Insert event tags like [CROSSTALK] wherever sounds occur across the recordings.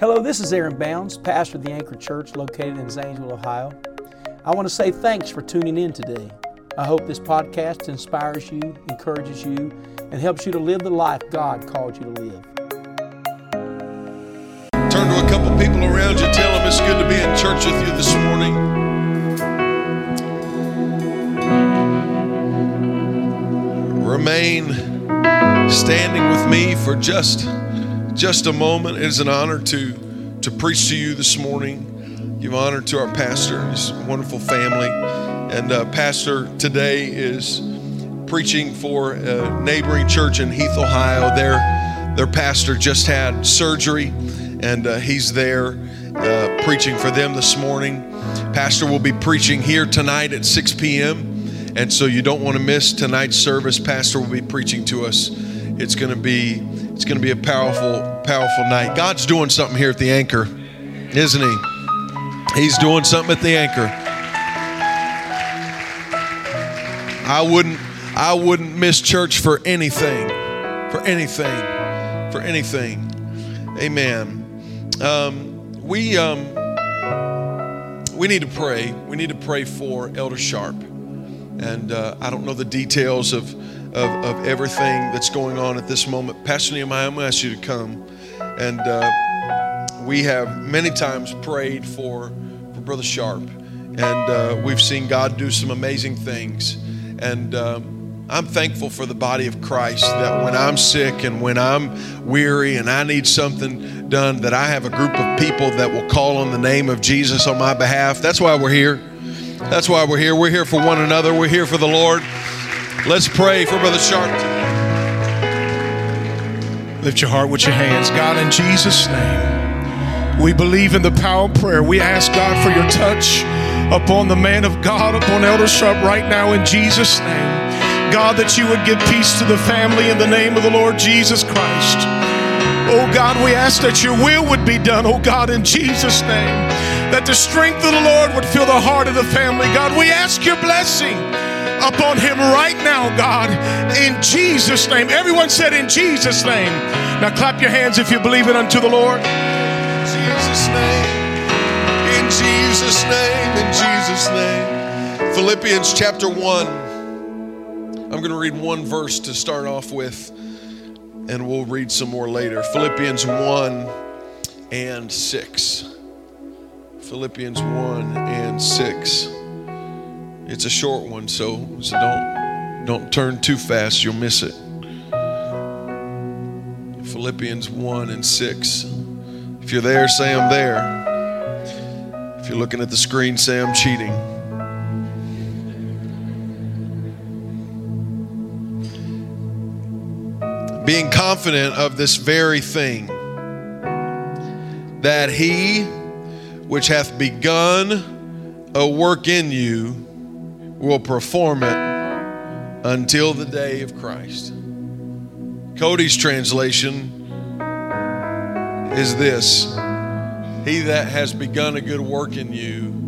Hello, this is Aaron Bounds, pastor of the Anchor Church located in Zanesville, Ohio. I want to say thanks for tuning in today. I hope this podcast inspires you, encourages you, and helps you to live the life God called you to live. Turn to a couple people around you, tell them it's good to be in church with you this morning. Remain standing with me for just just a moment. It is an honor to to preach to you this morning. Give honor to our pastor and his wonderful family. And uh, pastor today is preaching for a neighboring church in Heath, Ohio. Their their pastor just had surgery, and uh, he's there uh, preaching for them this morning. Pastor will be preaching here tonight at 6 p.m. And so you don't want to miss tonight's service. Pastor will be preaching to us. It's going to be it's going to be a powerful powerful night. God's doing something here at the Anchor, isn't he? He's doing something at the Anchor. I wouldn't I wouldn't miss church for anything. For anything. For anything. Amen. Um, we um, we need to pray. We need to pray for Elder Sharp. And uh, I don't know the details of, of, of, everything that's going on at this moment. Pastor Nehemiah, I'm going to ask you to come. And uh, we have many times prayed for, for Brother Sharp. And uh, we've seen God do some amazing things. And um, I'm thankful for the body of Christ that when I'm sick and when I'm weary and I need something done, that I have a group of people that will call on the name of Jesus on my behalf. That's why we're here. That's why we're here. We're here for one another. We're here for the Lord. Let's pray for Brother Sharp. Lift your heart with your hands. God, in Jesus' name, we believe in the power of prayer. We ask God for your touch upon the man of God, upon Elder Sharp right now in Jesus' name. God, that you would give peace to the family in the name of the Lord Jesus Christ. Oh God, we ask that your will would be done, oh God, in Jesus' name that the strength of the Lord would fill the heart of the family. God, we ask your blessing upon him right now, God, in Jesus' name. Everyone said, In Jesus' name. Now clap your hands if you believe it unto the Lord. In Jesus' name. In Jesus' name. In Jesus' name. Philippians chapter 1. I'm going to read one verse to start off with, and we'll read some more later. Philippians 1 and 6. Philippians 1 and 6. It's a short one, so, so don't, don't turn too fast, you'll miss it. Philippians 1 and 6. If you're there, say I'm there. If you're looking at the screen, say I'm cheating. Being confident of this very thing, that he which hath begun a work in you will perform it until the day of Christ. Cody's translation is this He that has begun a good work in you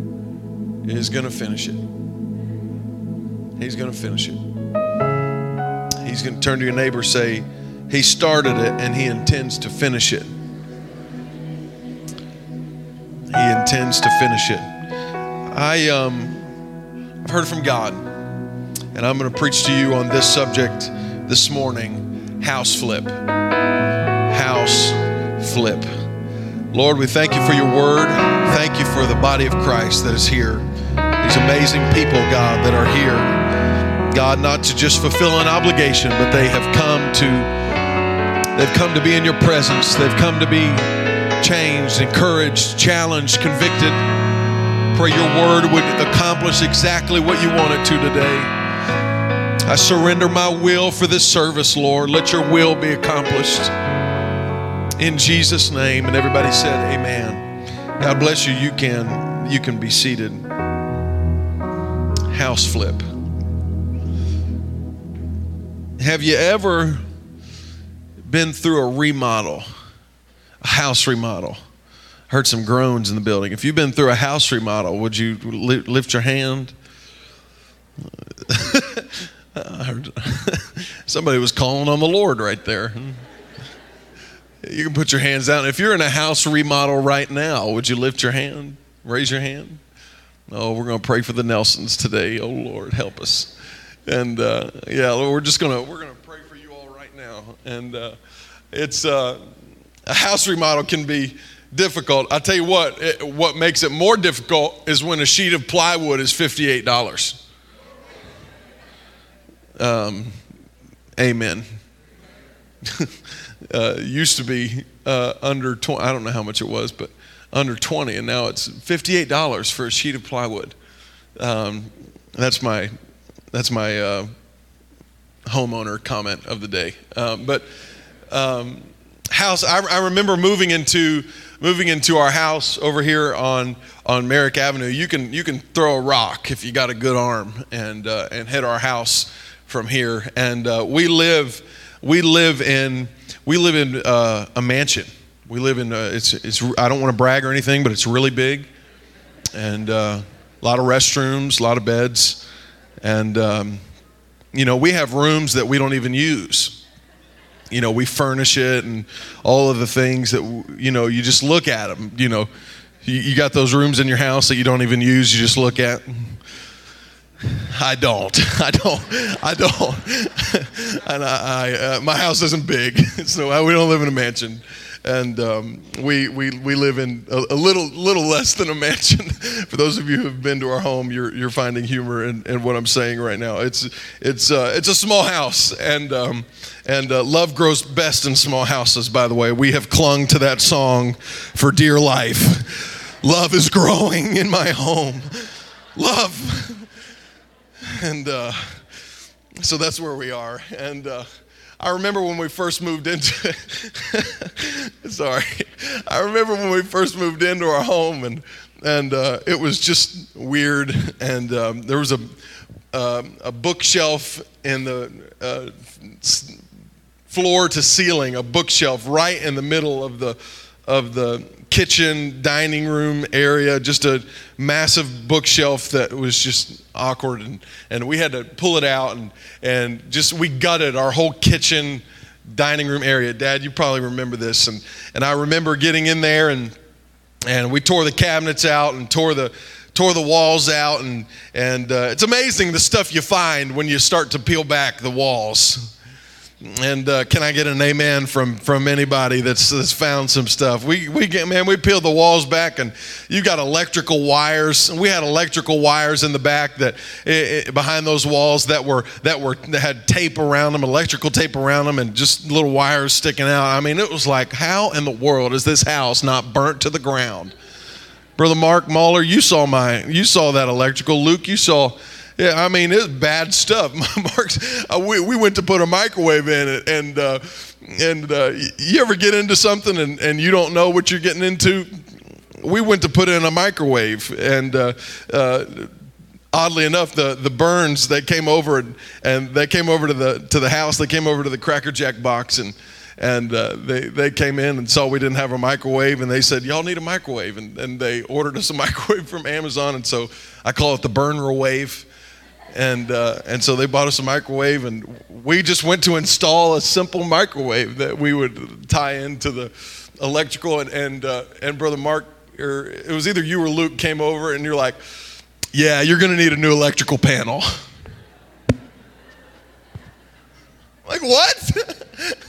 is going to finish it. He's going to finish it. He's going to turn to your neighbor say, He started it and He intends to finish it. He intends to finish it. I um, I've heard from God, and I'm going to preach to you on this subject this morning: house flip. House flip. Lord, we thank you for your word. Thank you for the body of Christ that is here. These amazing people, God, that are here. God, not to just fulfill an obligation, but they have come to they've come to be in your presence. They've come to be changed, encouraged, challenged, convicted. Pray your word would accomplish exactly what you want it to today. I surrender my will for this service, Lord. Let your will be accomplished. In Jesus' name. And everybody said, Amen. God bless you. You can you can be seated. House flip. Have you ever been through a remodel? a house remodel. Heard some groans in the building. If you've been through a house remodel, would you li- lift your hand? [LAUGHS] Somebody was calling on the Lord right there. You can put your hands down. If you're in a house remodel right now, would you lift your hand? Raise your hand. Oh, we're going to pray for the Nelsons today. Oh Lord, help us. And uh, yeah, we're just gonna we're gonna pray for you all right now. And uh, it's uh, a house remodel can be difficult. I tell you what, it, what makes it more difficult is when a sheet of plywood is fifty eight dollars. Um, amen. [LAUGHS] uh, used to be uh, under 20, I don't know how much it was, but under 20, and now it's $58 for a sheet of plywood. Um, that's my, that's my uh, homeowner comment of the day. Um, but um, house, I, I remember moving into, moving into our house over here on, on Merrick Avenue. You can, you can throw a rock if you got a good arm and, uh, and hit our house from here. And uh, we live, we live in, we live in uh, a mansion. We live in, uh, it's, it's, I don't want to brag or anything, but it's really big. And uh, a lot of restrooms, a lot of beds. And, um, you know, we have rooms that we don't even use. You know, we furnish it and all of the things that, you know, you just look at them. You know, you, you got those rooms in your house that you don't even use, you just look at. [LAUGHS] I don't. I don't. I [LAUGHS] don't. and I, I uh, my house isn't big, [LAUGHS] so we don't live in a mansion, and um, we, we we live in a, a, little little less than a mansion. [LAUGHS] For those of you who have been to our home, you're you're finding humor in, in what I'm saying right now. It's it's uh, it's a small house, and um, and uh, love grows best in small houses. By the way, we have clung to that song for dear life. Love is growing in my home. Love [LAUGHS] and uh, so that's where we are. And uh, I remember when we first moved into. [LAUGHS] sorry, I remember when we first moved into our home, and and uh, it was just weird. And um, there was a um, a bookshelf in the uh, floor to ceiling, a bookshelf right in the middle of the of the kitchen dining room area just a massive bookshelf that was just awkward and, and we had to pull it out and, and just we gutted our whole kitchen dining room area. Dad you probably remember this and, and i remember getting in there and and we tore the cabinets out and tore the tore the walls out and and uh, it's amazing the stuff you find when you start to peel back the walls and uh, can I get an amen from from anybody that's, that's found some stuff? We we get man, we peeled the walls back, and you got electrical wires. We had electrical wires in the back that it, it, behind those walls that were that were that had tape around them, electrical tape around them, and just little wires sticking out. I mean, it was like, how in the world is this house not burnt to the ground? Brother Mark Mahler, you saw my you saw that electrical. Luke, you saw yeah, I mean, it's bad stuff. [LAUGHS] Mark's, uh, we, we went to put a microwave in it, and uh, and uh, you ever get into something and, and you don't know what you're getting into? We went to put in a microwave, and uh, uh, oddly enough, the, the Burns they came over and, and they came over to the to the house. They came over to the Cracker Jack box and and uh, they, they came in and saw we didn't have a microwave and they said y'all need a microwave and, and they ordered us a [LAUGHS] microwave from amazon and so i call it the burner wave and uh, and so they bought us a microwave, and we just went to install a simple microwave that we would tie into the electrical. And and, uh, and brother Mark, or it was either you or Luke came over, and you're like, "Yeah, you're going to need a new electrical panel." [LAUGHS] like what? [LAUGHS]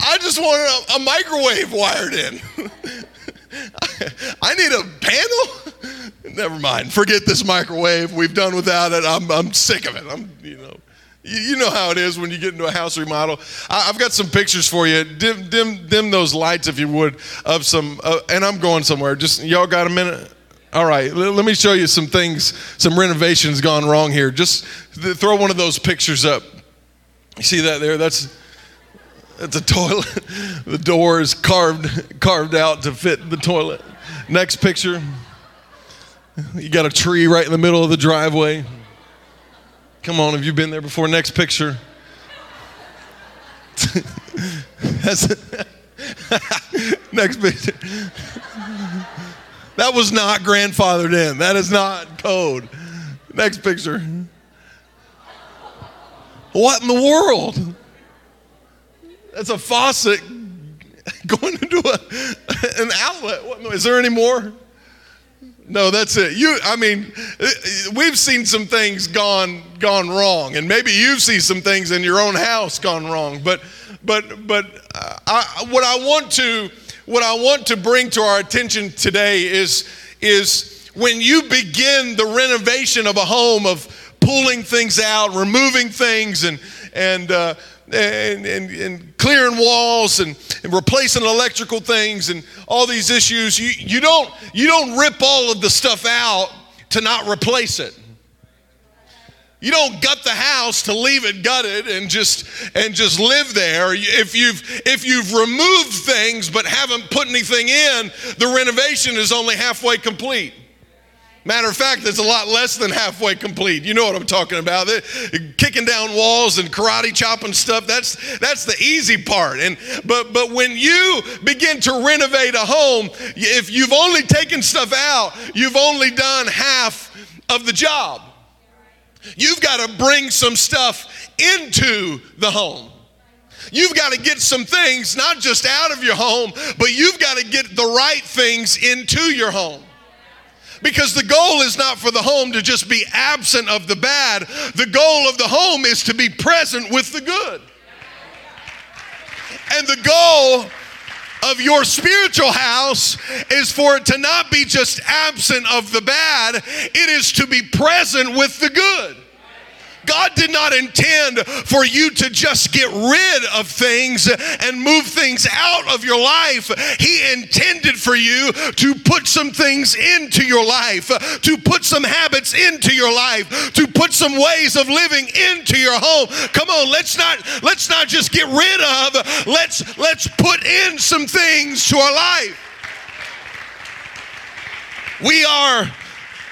I just want a, a microwave wired in. [LAUGHS] I need a panel? Never mind. Forget this microwave. We've done without it. I'm, I'm sick of it. I'm, you know. You know how it is when you get into a house remodel. I've got some pictures for you. Dim, dim, dim those lights if you would of some. Uh, and I'm going somewhere. Just y'all got a minute? All right. Let me show you some things. Some renovations gone wrong here. Just throw one of those pictures up. You see that there? That's it's a toilet. [LAUGHS] The door is carved carved out to fit the toilet. Next picture. [LAUGHS] You got a tree right in the middle of the driveway. Come on, have you been there before? Next picture. [LAUGHS] [LAUGHS] Next picture. That was not grandfathered in. That is not code. Next picture. What in the world? That's a faucet going into a, an outlet. What, is there any more? No, that's it. You, I mean, we've seen some things gone gone wrong, and maybe you've seen some things in your own house gone wrong. But, but, but, uh, I, what I want to, what I want to bring to our attention today is, is when you begin the renovation of a home, of pulling things out, removing things, and and. Uh, and, and, and, clearing walls and, and, replacing electrical things and all these issues. You, you, don't, you don't rip all of the stuff out to not replace it. You don't gut the house to leave it gutted and just and just live there. If you've if you've removed things but haven't put anything in, the renovation is only halfway complete. Matter of fact, it's a lot less than halfway complete. You know what I'm talking about. Kicking down walls and karate chopping stuff, that's that's the easy part. And but but when you begin to renovate a home, if you've only taken stuff out, you've only done half of the job. You've got to bring some stuff into the home. You've got to get some things not just out of your home, but you've got to get the right things into your home. Because the goal is not for the home to just be absent of the bad, the goal of the home is to be present with the good. And the goal of your spiritual house is for it to not be just absent of the bad, it is to be present with the good. God did not intend for you to just get rid of things and move things out of your life. He intended for you to put some things into your life, to put some habits into your life, to put some ways of living into your home. Come on, let's not let's not just get rid of, let's let's put in some things to our life. We are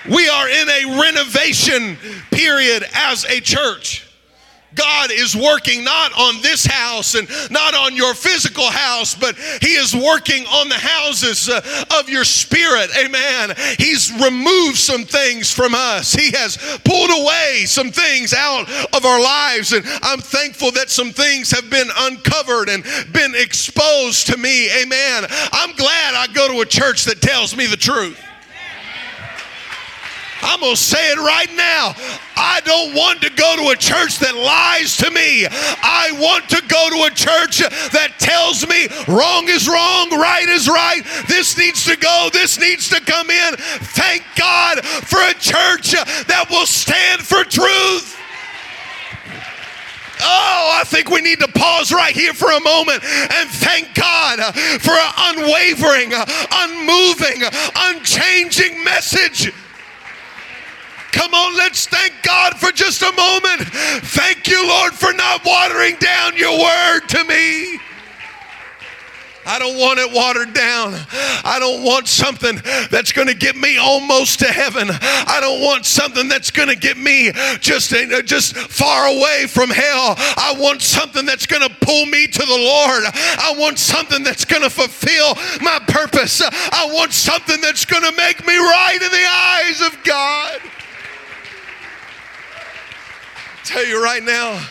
we are in a renovation period as a church. God is working not on this house and not on your physical house, but He is working on the houses uh, of your spirit. Amen. He's removed some things from us, He has pulled away some things out of our lives. And I'm thankful that some things have been uncovered and been exposed to me. Amen. I'm glad I go to a church that tells me the truth. I'm going to say it right now. I don't want to go to a church that lies to me. I want to go to a church that tells me wrong is wrong, right is right. This needs to go, this needs to come in. Thank God for a church that will stand for truth. Oh, I think we need to pause right here for a moment and thank God for an unwavering, unmoving, unchanging message. Come on, let's thank God for just a moment. Thank you, Lord, for not watering down your word to me. I don't want it watered down. I don't want something that's going to get me almost to heaven. I don't want something that's going to get me just uh, just far away from hell. I want something that's going to pull me to the Lord. I want something that's going to fulfill my purpose. I want something that's going to make me right in the eyes of God tell you right now,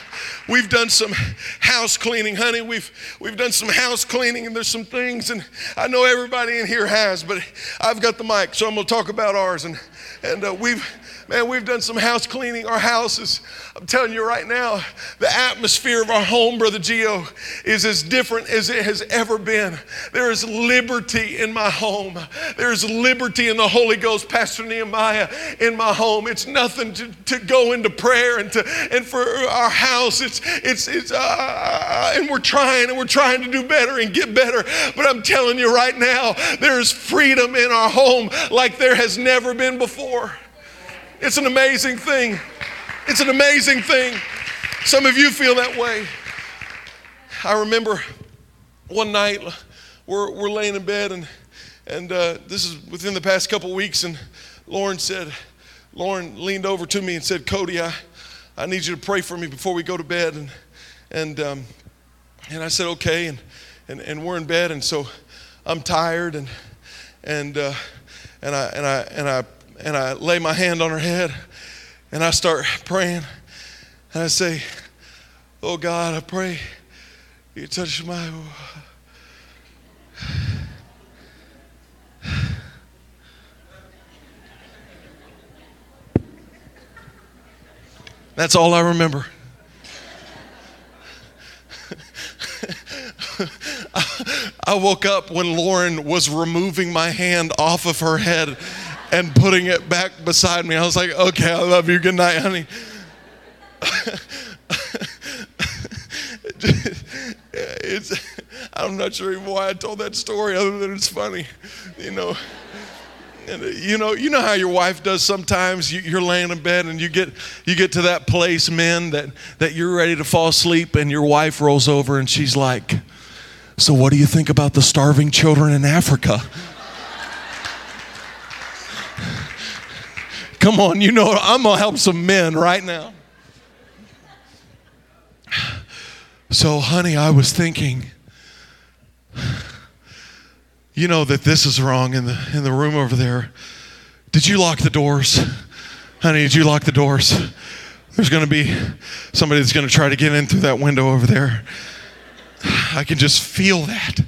we've done some house cleaning, honey. We've we've done some house cleaning, and there's some things, and I know everybody in here has, but I've got the mic, so I'm gonna talk about ours. And and uh, we've Man, we've done some house cleaning. Our houses, I'm telling you right now, the atmosphere of our home, Brother Geo, is as different as it has ever been. There is liberty in my home. There's liberty in the Holy Ghost, Pastor Nehemiah, in my home. It's nothing to, to go into prayer and to and for our house. It's it's it's uh, uh, and we're trying and we're trying to do better and get better. But I'm telling you right now, there is freedom in our home like there has never been before. It's an amazing thing. It's an amazing thing. Some of you feel that way. I remember one night we're, we're laying in bed, and, and uh, this is within the past couple weeks, and Lauren said, Lauren leaned over to me and said, Cody, I, I need you to pray for me before we go to bed. And, and, um, and I said, okay. And, and, and we're in bed, and so I'm tired, and, and, uh, and, I, and, I, and I and I lay my hand on her head and I start praying. And I say, Oh God, I pray you touch my. [SIGHS] That's all I remember. [LAUGHS] I woke up when Lauren was removing my hand off of her head and putting it back beside me. I was like, okay, I love you. Good night, honey. [LAUGHS] it's, I'm not sure even why I told that story other than it's funny, you know. And, uh, you know, you know how your wife does sometimes. You, you're laying in bed and you get you get to that place, men, that that you're ready to fall asleep, and your wife rolls over and she's like, "So, what do you think about the starving children in Africa?" Come on, you know I'm gonna help some men right now. So, honey, I was thinking, you know that this is wrong in the in the room over there. Did you lock the doors? Honey, did you lock the doors? There's going to be somebody that's going to try to get in through that window over there. I can just feel that.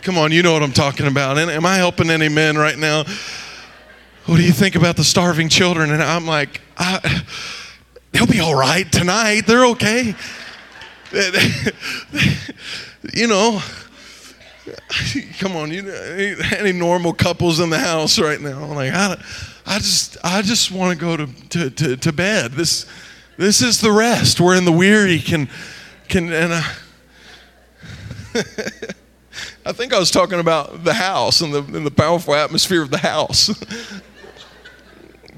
Come on, you know what I'm talking about. Am I helping any men right now? What do you think about the starving children? And I'm like, they'll be all right tonight. They're okay. [LAUGHS] you know, [LAUGHS] come on, you know, any normal couples in the house right now? I'm Like, I, I just, I just want to go to, to, to, to bed. This, this is the rest. We're in the weary can, can, and I, uh, [LAUGHS] I think I was talking about the house and the, and the powerful atmosphere of the house.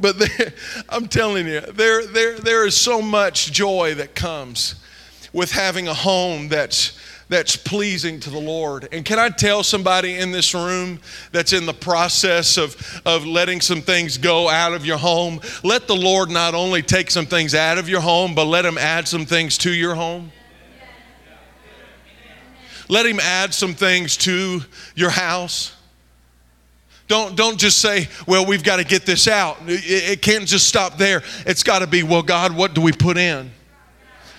But there, I'm telling you, there, there, there is so much joy that comes with having a home that's that's pleasing to the Lord. And can I tell somebody in this room that's in the process of, of letting some things go out of your home? Let the Lord not only take some things out of your home, but let Him add some things to your home. Let Him add some things to your house. Don't, don't just say, well, we've got to get this out. It, it can't just stop there. It's got to be, well, God, what do we put in?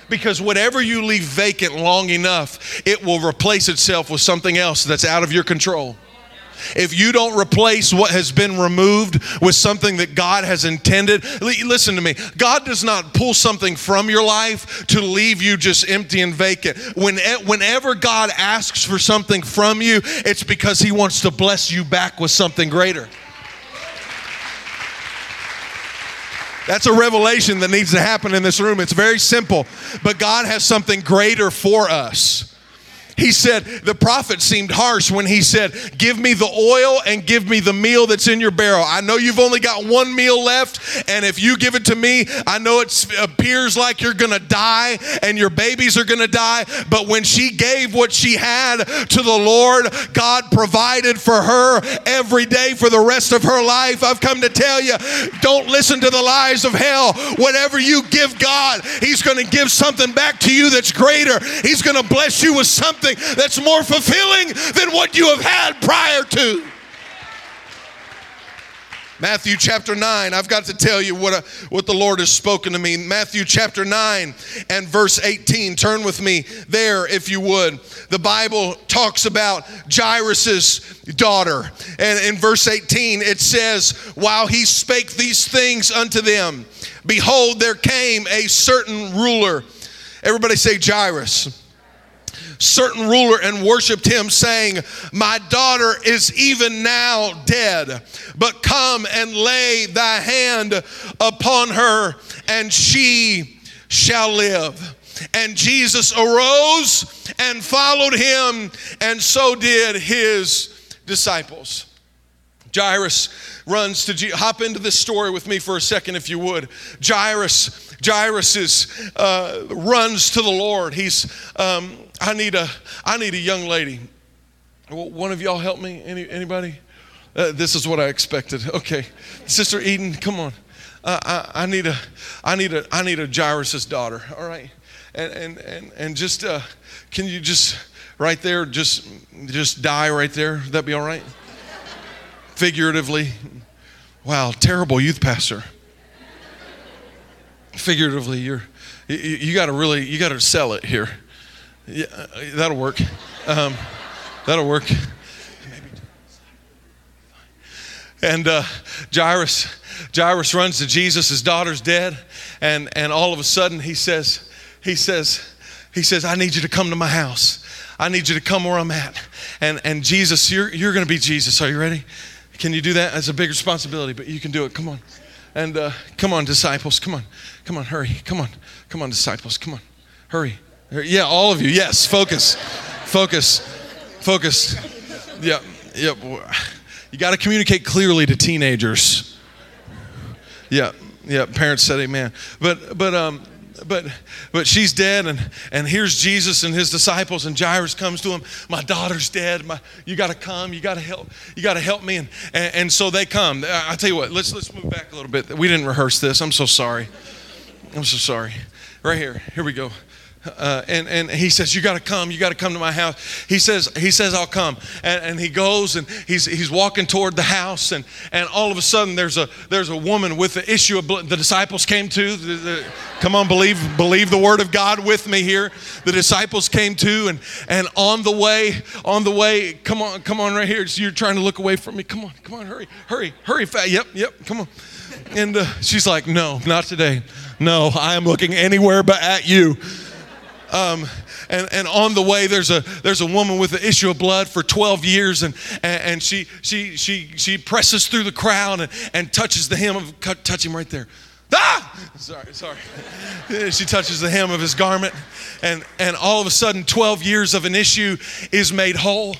because whatever you leave vacant long enough, it will replace itself with something else that's out of your control. If you don't replace what has been removed with something that God has intended, listen to me. God does not pull something from your life to leave you just empty and vacant. When, whenever God asks for something from you, it's because He wants to bless you back with something greater. That's a revelation that needs to happen in this room. It's very simple, but God has something greater for us. He said, the prophet seemed harsh when he said, Give me the oil and give me the meal that's in your barrel. I know you've only got one meal left, and if you give it to me, I know it appears like you're gonna die and your babies are gonna die. But when she gave what she had to the Lord, God provided for her every day for the rest of her life. I've come to tell you, don't listen to the lies of hell. Whatever you give God, He's gonna give something back to you that's greater. He's gonna bless you with something something that's more fulfilling than what you have had prior to. Matthew chapter 9, I've got to tell you what, a, uh, what the Lord has spoken to me. Matthew chapter 9 and verse 18. Turn with me there if you would. The Bible talks about Jairus' daughter. And in verse 18, it says, While he spake these things unto them, behold, there came a certain ruler. Everybody say Jairus certain ruler and worshiped him, saying, My daughter is even now dead, but come and lay thy hand upon her, and she shall live. And Jesus arose and followed him, and so did his disciples. Jairus runs to Je- hop into this story with me for a second, if you would. Jairus, Jairus is, uh, runs to the Lord. He's um, I need a I need a young lady. One of y'all help me? Any anybody? Uh, this is what I expected. Okay, Sister Eden, come on. Uh, I, I, need a I need a I need a Jairus's daughter. All right, and and and and just uh, can you just right there just just die right there? That be all right? Figuratively. Wow, terrible youth pastor. Figuratively, you're you, got to really you got to sell it here. Yeah, uh, that'll work. Um, that'll work. And uh, Jairus, Jairus runs to Jesus. His daughter's dead. And, and all of a sudden he says, he says, he says, I need you to come to my house. I need you to come where I'm at. And, and Jesus, you're, you're going to be Jesus. Are you ready? Can you do that? That's a big responsibility, but you can do it. Come on. And uh, come on, disciples. Come on. Come on, hurry. Come on. Come on, disciples. Come on. Hurry. Yeah, all of you. Yes, focus. focus. Focus. Yep. Yep. You got to communicate clearly to teenagers. Yeah. Yeah. Parents said amen. But, but, um, but but she's dead and and here's jesus and his disciples and jairus comes to him. My daughter's dead. My, you got to come. You got to help. You got to help me. And, and, and so they come. I tell you what let's let's move back a little bit. We didn't rehearse this. I'm so sorry. I'm so sorry. Right here. Here we go uh, and, and he says, You got to come. You got to come to my house. He says, he says I'll come. And, and he goes and he's, he's walking toward the house. And, and all of a sudden, there's a, there's a woman with the issue of blood. The disciples came to. The, the, come on, believe, believe the word of God with me here. The disciples came to. And, and on the way, on the way, come on, come on right here. You're trying to look away from me. Come on, come on, hurry, hurry, hurry. Yep, yep, come on. And uh, she's like, No, not today. No, I am looking anywhere but at you. Um, and, and on the way, there's a, there's a woman with an issue of blood for 12 years, and, and she, she, she, she presses through the crowd and, and touches the hem of, touch him right there. Ah! Sorry, sorry. [LAUGHS] she touches the hem of his garment, and, and all of a sudden, 12 years of an issue is made whole.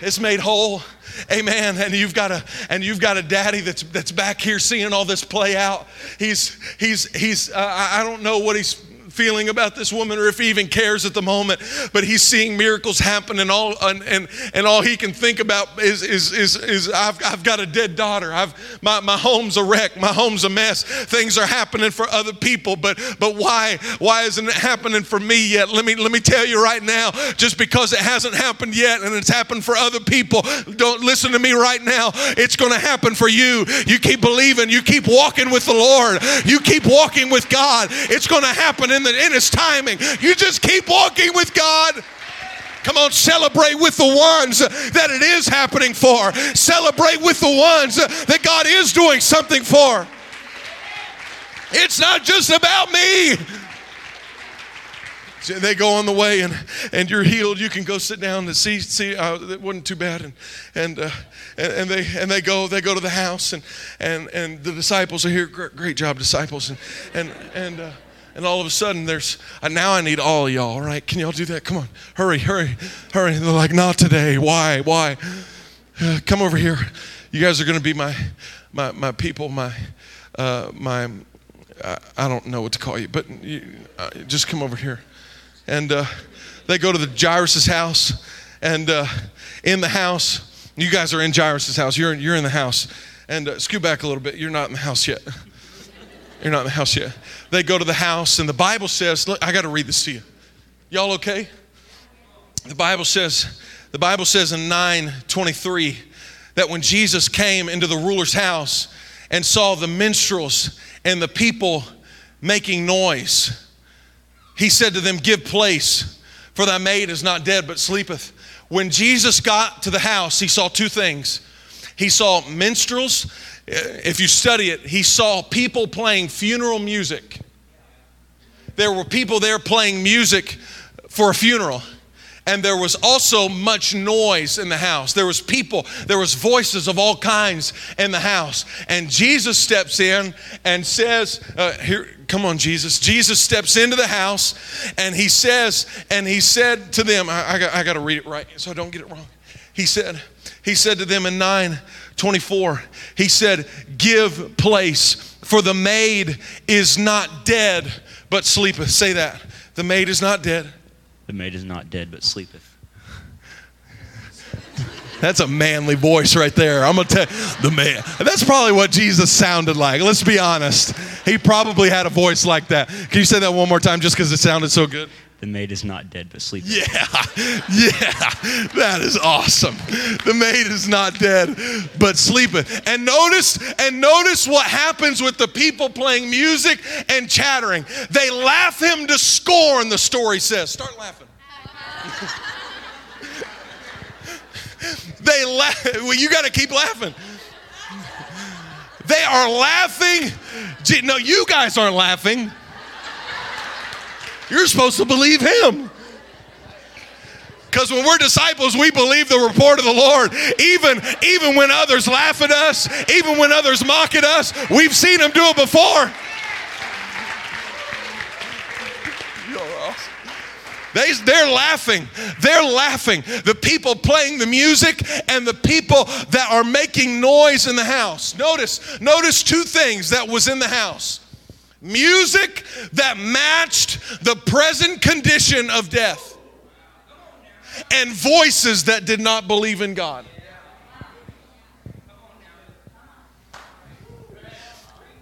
It's made whole. Amen. And you've got a and you've got a daddy that's that's back here seeing all this play out. He's he's he's uh, I don't know what he's feeling about this woman or if he even cares at the moment, but he's seeing miracles happen and all and, and, and all he can think about is is is, is I've, I've got a dead daughter. I've my, my home's a wreck, my home's a mess. Things are happening for other people, but but why why isn't it happening for me yet? Let me let me tell you right now, just because it hasn't happened yet and it's happened for other people, don't listen to me right now. It's gonna happen for you. You keep believing, you keep walking with the Lord, you keep walking with God. It's gonna happen in in, the, in His timing. You just keep walking with God. Come on, celebrate with the ones that it is happening for. Celebrate with the ones that God is doing something for. It's not just about me. They go on the way and, and you're healed. You can go sit down and see, see, uh, it wasn't too bad. And, and, uh, and, and, they, and they go, they go to the house and, and, and the disciples are here. Great, great job, disciples. And, and, and, uh, and all of a sudden there's uh, now i need all y'all all right? Can y'all do that? Come on. Hurry hurry hurry. They're like not today. Why why? Uh, come over here. You guys are going to be my my my people my uh, my uh, i don't know what to call you but you, uh, just come over here. And uh, they go to the jairus's house and in the house you guys are in jairus's house. You're, you're in the house. And scoot back a little bit. You're not in the house yet. You're not in the house yet. They go to the house, and the Bible says, look, I got to read this to you. Y'all okay? The Bible says, the Bible says in 923 that when Jesus came into the ruler's house and saw the minstrels and the people making noise, he said to them, Give place, for thy maid is not dead, but sleepeth. When Jesus got to the house, he saw two things. He saw minstrels if you study it, he saw people playing funeral music. There were people there playing music for a funeral. And there was also much noise in the house. There was people, there was voices of all kinds in the house. And Jesus steps in and says, uh, "Here, come on, Jesus." Jesus steps into the house, and he says, and he said to them, I, I got, I got to read it right so I don't get it wrong. He said, he said to them in 9 24, he said, Give place, for the maid is not dead, but sleepeth. Say that. The maid is not dead. The maid is not dead, but sleepeth. That's a manly voice right there. I'm gonna tell the man. That's probably what Jesus sounded like. Let's be honest. He probably had a voice like that. Can you say that one more time just because it sounded so good? The maid is not dead, but sleeping. Yeah, [LAUGHS] yeah, that is awesome. The maid is not dead, but sleeping. And notice, and notice what happens with the people playing music and chattering. They laugh him to scorn. The story says. Start laughing. they laugh. Well, you got to keep laughing. They are laughing. No, you guys aren't laughing. You're supposed to believe him. Because when we're disciples, we believe the report of the Lord. Even, even when others laugh at us, even when others mock at us, we've seen him do it before. They, they're laughing. They're laughing. The people playing the music and the people that are making noise in the house. Notice, notice two things that was in the house. Music that matched the present condition of death. And voices that did not believe in God.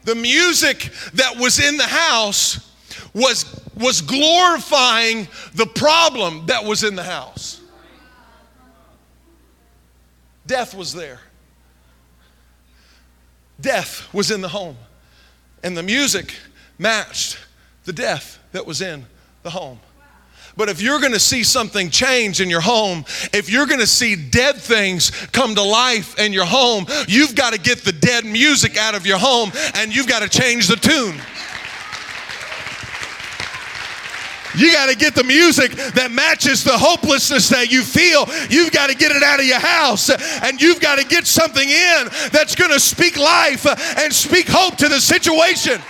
The music that was in the house was, was glorifying the problem that was in the house. Death was there. Death was in the home. And the music matched the death that was in the home. But if you're gonna see something change in your home, if you're gonna see dead things come to life in your home, you've gotta get the dead music out of your home and you've gotta change the tune. You got to get the music that matches the hopelessness that you feel. You've got to get it out of your house and you've got to get something in that's going to speak life and speak hope to the situation.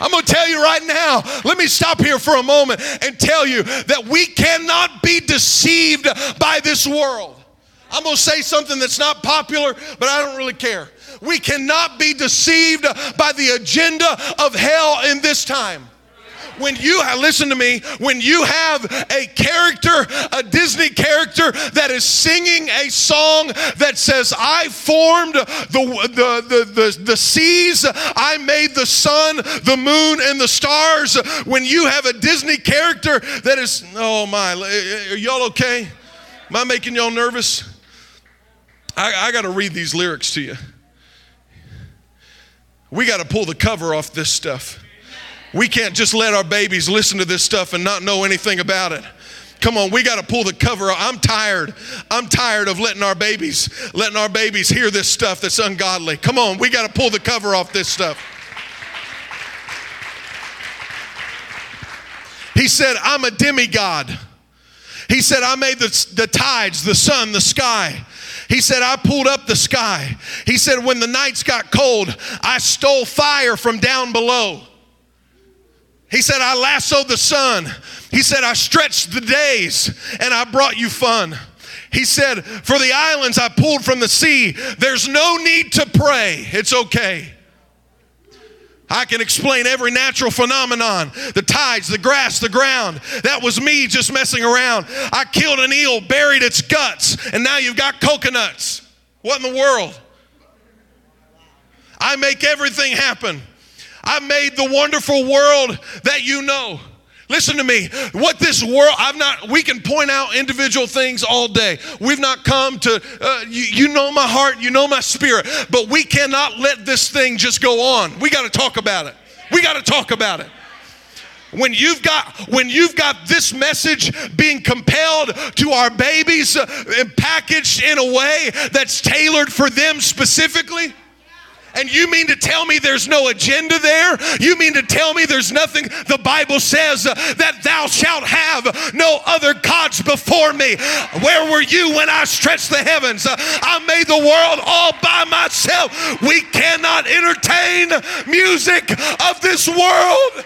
I'm going to tell you right now, let me stop here for a moment and tell you that we cannot be deceived by this world. I'm going to say something that's not popular, but I don't really care. We cannot be deceived by the agenda of hell in this time when you listen to me when you have a character a disney character that is singing a song that says i formed the, the, the, the, the seas i made the sun the moon and the stars. When you have a disney character that is oh my eh, eh, are y'all okay? Am i making y'all nervous? I, I got to read these lyrics to you. We got to pull the cover off this stuff. We can't just let our babies listen to this stuff and not know anything about it. Come on, we got to pull the cover. I'm tired. I'm tired of letting our babies letting our babies hear this stuff that's ungodly. Come on, we got to pull the cover off this stuff. He said, "I'm a demigod." He said, "I made the, the tides, the sun, the sky." He said, I pulled up the sky. He said, when the nights got cold, I stole fire from down below. He said, I lassoed the sun. He said, I stretched the days and I brought you fun. He said, For the islands I pulled from the sea, there's no need to pray. It's okay. I can explain every natural phenomenon the tides, the grass, the ground. That was me just messing around. I killed an eel, buried its guts, and now you've got coconuts. What in the world? I make everything happen. I made the wonderful world that you know. Listen to me. What this world, I've not, we can point out individual things all day. We've not come to, uh, you, you know my heart, you know my spirit, but we cannot let this thing just go on. We got to talk about it. We got to talk about it when you've got when you've got this message being compelled to our babies uh, packaged in a way that's tailored for them specifically and you mean to tell me there's no agenda there? You mean to tell me there's nothing? The Bible says uh, that thou shalt have no other gods before me. Where were you when I stretched the heavens? Uh, I made the world all by myself. We cannot entertain music of this world.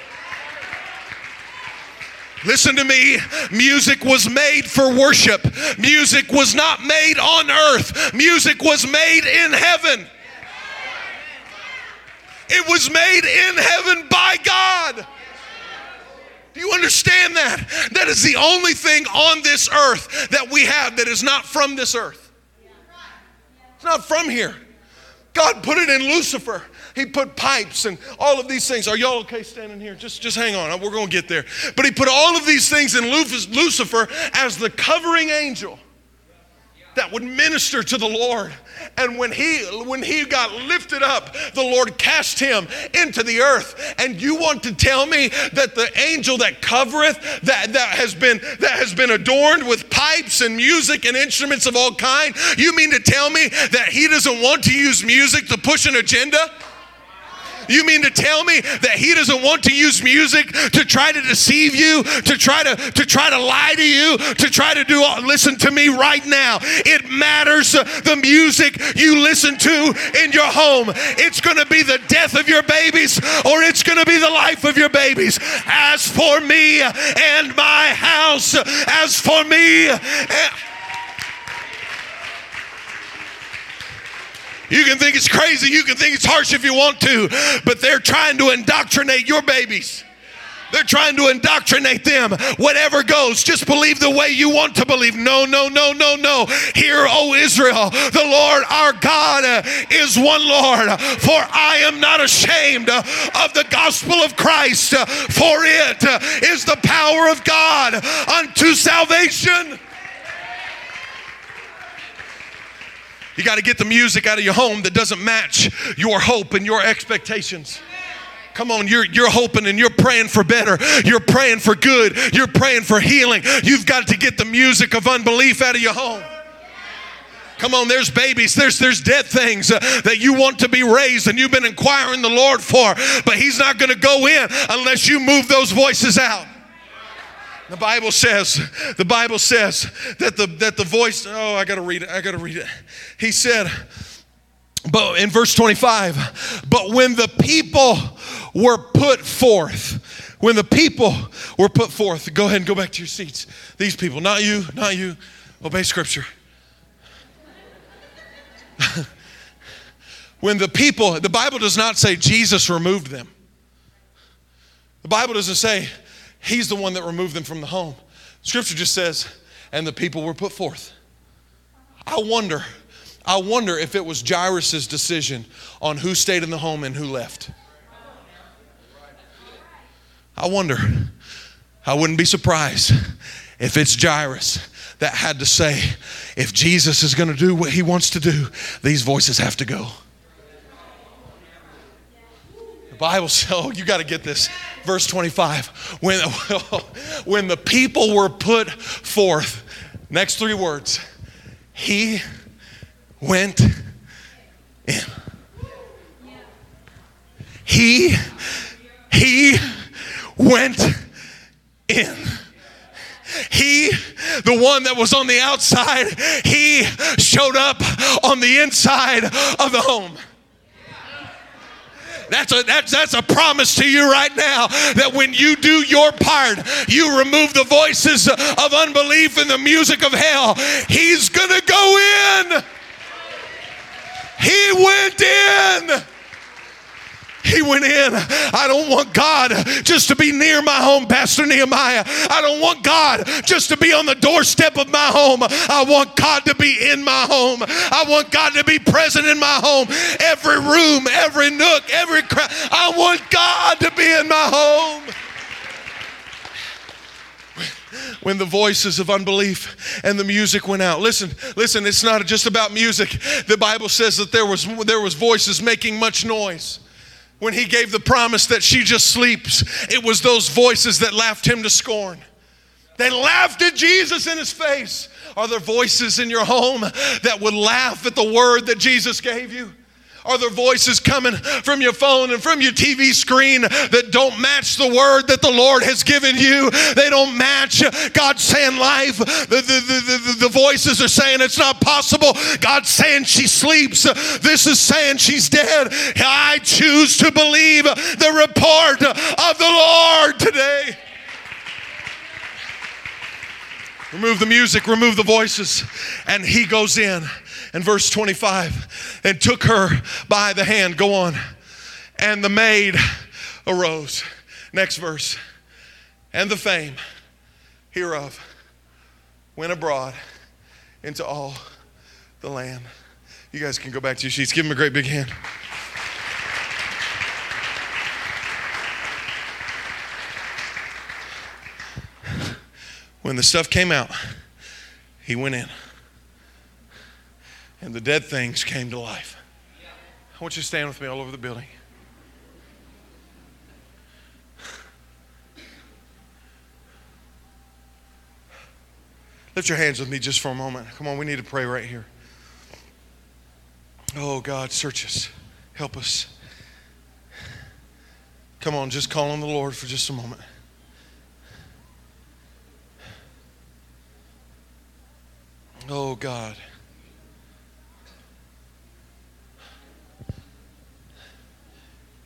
Listen to me. Music was made for worship. Music was not made on earth. Music was made in heaven. It was made in heaven by God. Do you understand that? That is the only thing on this earth that we have that is not from this earth. It's not from here. God put it in Lucifer. He put pipes and all of these things. Are y'all okay standing here? Just, just hang on. We're going to get there. But he put all of these things in Lucifer as the covering angel that would minister to the Lord. And when he when he got lifted up, the Lord cast him into the earth. And you want to tell me that the angel that covereth that, that has been that has been adorned with pipes and music and instruments of all kind, you mean to tell me that he doesn't want to use music to push an agenda? You mean to tell me that he doesn't want to use music to try to deceive you, to try to to try to lie to you, to try to do all, listen to me right now. It matters uh, the music you listen to in your home. It's going to be the death of your babies or it's going to be the life of your babies. As for me and my house, as for me and You can think it's crazy, you can think it's harsh if you want to, but they're trying to indoctrinate your babies. They're trying to indoctrinate them. Whatever goes, just believe the way you want to believe. No, no, no, no, no. Hear, O Israel, the Lord our God uh, is one Lord. For I am not ashamed uh, of the gospel of Christ, uh, for it uh, the power of God unto salvation. You got to get the music out of your home that doesn't match your hope and your expectations. Come on, you're, you're hoping and you're praying for better. You're praying for good. You're praying for healing. You've got to get the music of unbelief out of your home. Come on, there's babies, there's there's dead things uh, that you want to be raised and you've been inquiring the Lord for, but He's not going to go in unless you move those voices out. The Bible says, the Bible says that the that the voice, oh, I gotta read it, I gotta read it. He said, but in verse 25, but when the people were put forth, when the people were put forth, go ahead and go back to your seats. These people, not you, not you. Obey scripture. [LAUGHS] when the people, the Bible does not say Jesus removed them. The Bible doesn't say He's the one that removed them from the home. Scripture just says, and the people were put forth. I wonder, I wonder if it was Jairus' decision on who stayed in the home and who left. I wonder. I wouldn't be surprised if it's Jairus that had to say, if Jesus is going to do what he wants to do, these voices have to go. Bible [LAUGHS] says, oh, you got to get this. Verse 25. When, [LAUGHS] when the people were put forth, next three words, he went in. He, he went in. He, the one that was on the outside, he showed up on the inside of the home. That's a, that's, that's a promise to you right now that when you do your part, you remove the voices of unbelief and the music of hell. He's going to go in. He went in. He went in. I don't want God just to be near my home, Pastor Nehemiah. I don't want God just to be on the doorstep of my home. I want God to be in my home. I want God to be present in my home. Every room, every nook, every crack. I want God to be in my home when the voices of unbelief and the music went out. Listen, listen, it's not just about music. The Bible says that there was there was voices making much noise when he gave the promise that she just sleeps, it was those voices that laughed him to scorn. They laughed at Jesus in his face. Are there voices in your home that would laugh at the word that Jesus gave you? Are there voices coming from your phone and from your TV screen that don't match the word that the Lord has given you? They don't match God's saying life. The, the, the, the, voices are saying it's not possible. God's saying she sleeps. This is saying she's dead. I choose to believe the report of the Lord today. Remove the music, remove the voices, and he goes in and verse 25 and took her by the hand. Go on. And the maid arose. Next verse. And the fame hereof went abroad into all the land. You guys can go back to your sheets. Give him a great big hand. When the stuff came out, he went in. And the dead things came to life. I want you to stand with me all over the building. Lift your hands with me just for a moment. Come on, we need to pray right here. Oh, God, search us. Help us. Come on, just call on the Lord for just a moment. Oh, God.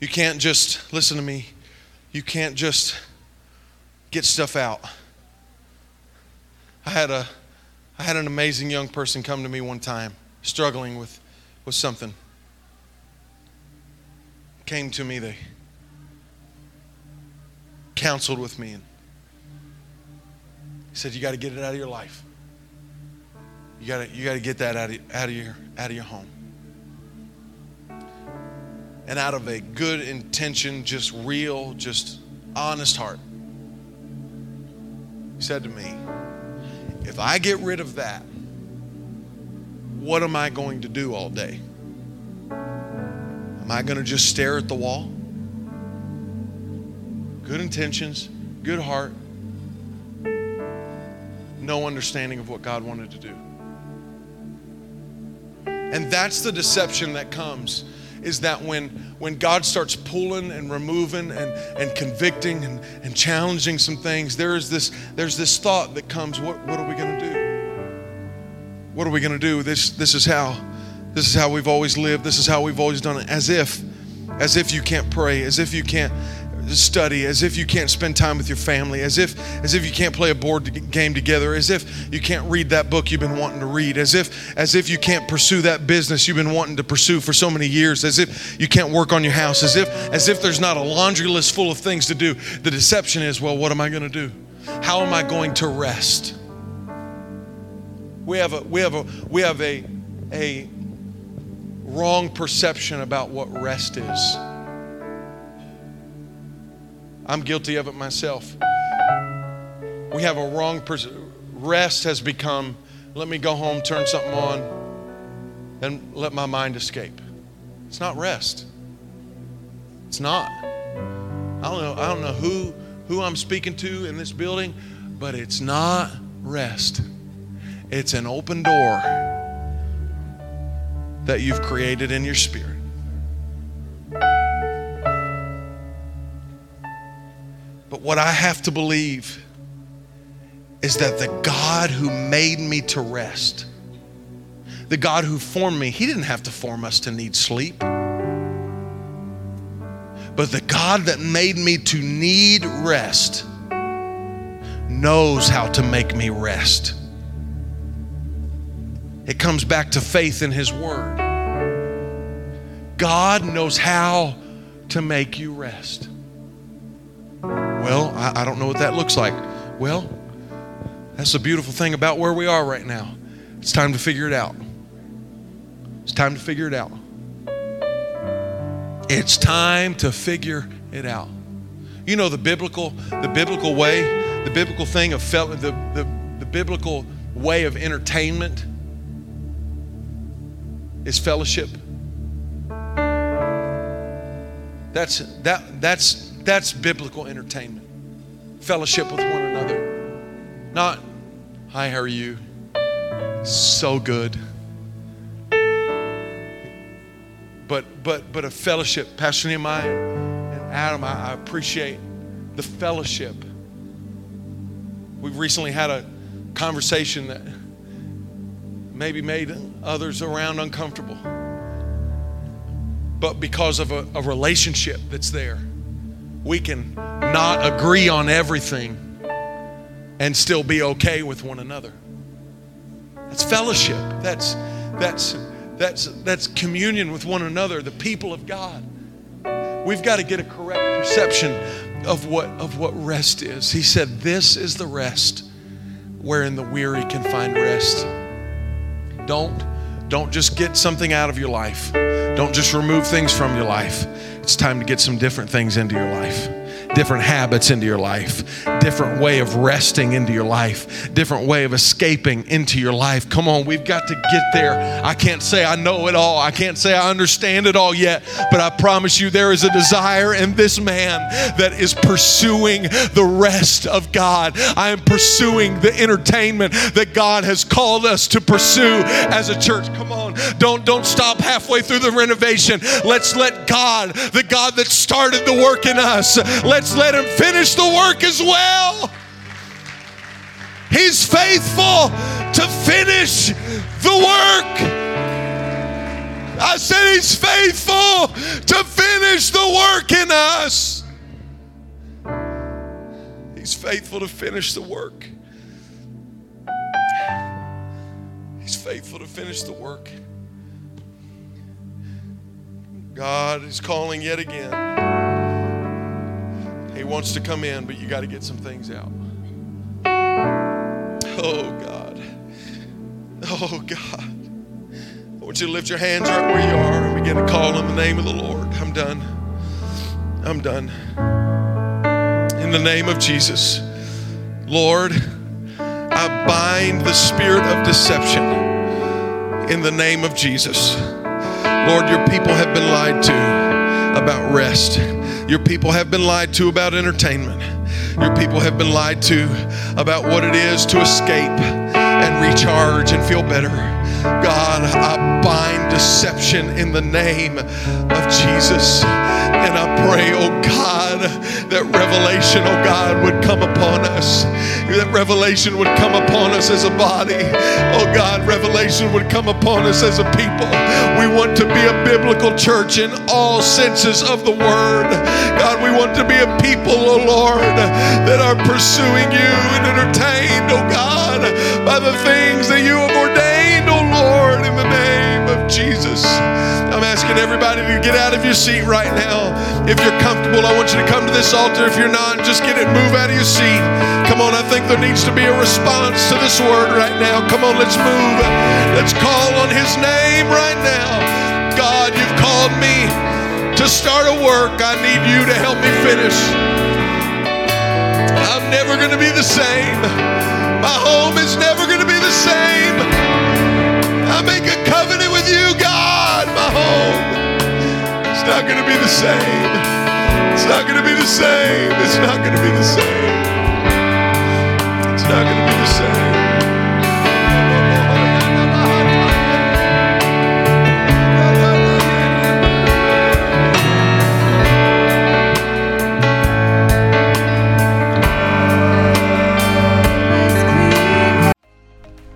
You can't just, listen to me, you can't just get stuff out. I had, a, I had an amazing young person come to me one time, struggling with, with something. Came to me, they counseled with me, and he said, You got to get it out of your life. You got to you got to get that out of, out of your out of your home. And out of a good intention, just real, just honest heart, he said to me, If I get rid of that, what am I going to do all day? Am I going to just stare at the wall? Good intentions, good heart, no understanding of what God wanted to do. And that's the deception that comes is that when when God starts pulling and removing and, and convicting and, and challenging some things, there is this there's this thought that comes, what what are we gonna do? What are we gonna do? This this is how this is how we've always lived, this is how we've always done it, as if as if you can't pray, as if you can't study as if you can't spend time with your family as if as if you can't play a board game together as if you can't read that book you've been wanting to read as if as if you can't pursue that business you've been wanting to pursue for so many years as if you can't work on your house as if as if there's not a laundry list full of things to do. The deception is well what am i going to do? How am i going to rest? We have a we have a we have a a wrong perception about what rest is I'm guilty of it myself. We have a wrong pers- rest has become let me go home, turn something on, and let my mind escape. It's not rest. It's not. I don't know, I don't know who who I'm speaking to in this building, but it's not rest. It's an open door that you've created in your spirit. But what I have to believe is that the God who made me to rest, the God who formed me, He didn't have to form us to need sleep. But the God that made me to need rest knows how to make me rest. It comes back to faith in His Word. God knows how to make you rest. Well, I, I don't know what that looks like. Well, that's the beautiful thing about where we are right now. It's time to figure it out. It's time to figure it out. It's time to figure it out. You know the biblical, the biblical way, the biblical thing of fel- the, the, the biblical way of entertainment is fellowship. That's that that's that's biblical entertainment. Fellowship with one another. Not, hi, how are you? So good. But but but a fellowship. Pastor Nehemiah and Adam, I, I appreciate the fellowship. We've recently had a conversation that maybe made others around uncomfortable. But because of a, a relationship that's there we can not agree on everything and still be okay with one another. That's fellowship. That's that's that's that's communion with one another, the people of God. We've got to get a correct perception of what of what rest is. He said, "This is the rest wherein the weary can find rest." Don't don't just get something out of your life. Don't just remove things from your life. It's time to get some different things into your life. Different habits into your life, different way of resting into your life, different way of escaping into your life. Come on, we've got to get there. I can't say I know it all. I can't say I understand it all yet, but I promise you there is a desire in this man that is pursuing the rest of God. I am pursuing the entertainment that God has called us to pursue as a church. Come on, don't don't stop halfway through the renovation. Let's let God, the God that started the work in us, let's let him finish the work as well. He's faithful to finish the work. I said he's faithful to finish the work in us. He's faithful to finish the work. He's faithful to finish the work. God is calling yet again. He wants to come in, but you got to get some things out. Oh, God. Oh, God. I want you to lift your hands right where you are and begin to call on the name of the Lord. I'm done. I'm done. In the name of Jesus, Lord, I bind the spirit of deception in the name of Jesus. Lord, your people have been lied to about rest. Your people have been lied to about entertainment. Your people have been lied to about what it is to escape and recharge and feel better. God, I bind deception in the name of Jesus. And I pray, oh God, that revelation, oh God, would come upon us. That revelation would come upon us as a body. Oh God, revelation would come upon us as a people. We want to be a biblical church in all senses of the word. God, we want to be a people, oh Lord, that are pursuing you and entertained, oh God, by the things that you have ordained, oh Lord, in the name of Jesus. I'm asking everybody get out of your seat right now. If you're comfortable, I want you to come to this altar. If you're not, just get it, move out of your seat. Come on, I think there needs to be a response to this word right now. Come on, let's move. Let's call on his name right now. God, you've called me to start a work. I need you to help me finish. I'm never going to be the same. My home is never going to be the same. I make a covenant it's not going to be the same. It's not going to be the same. It's not going to be the same. It's not going to be the same.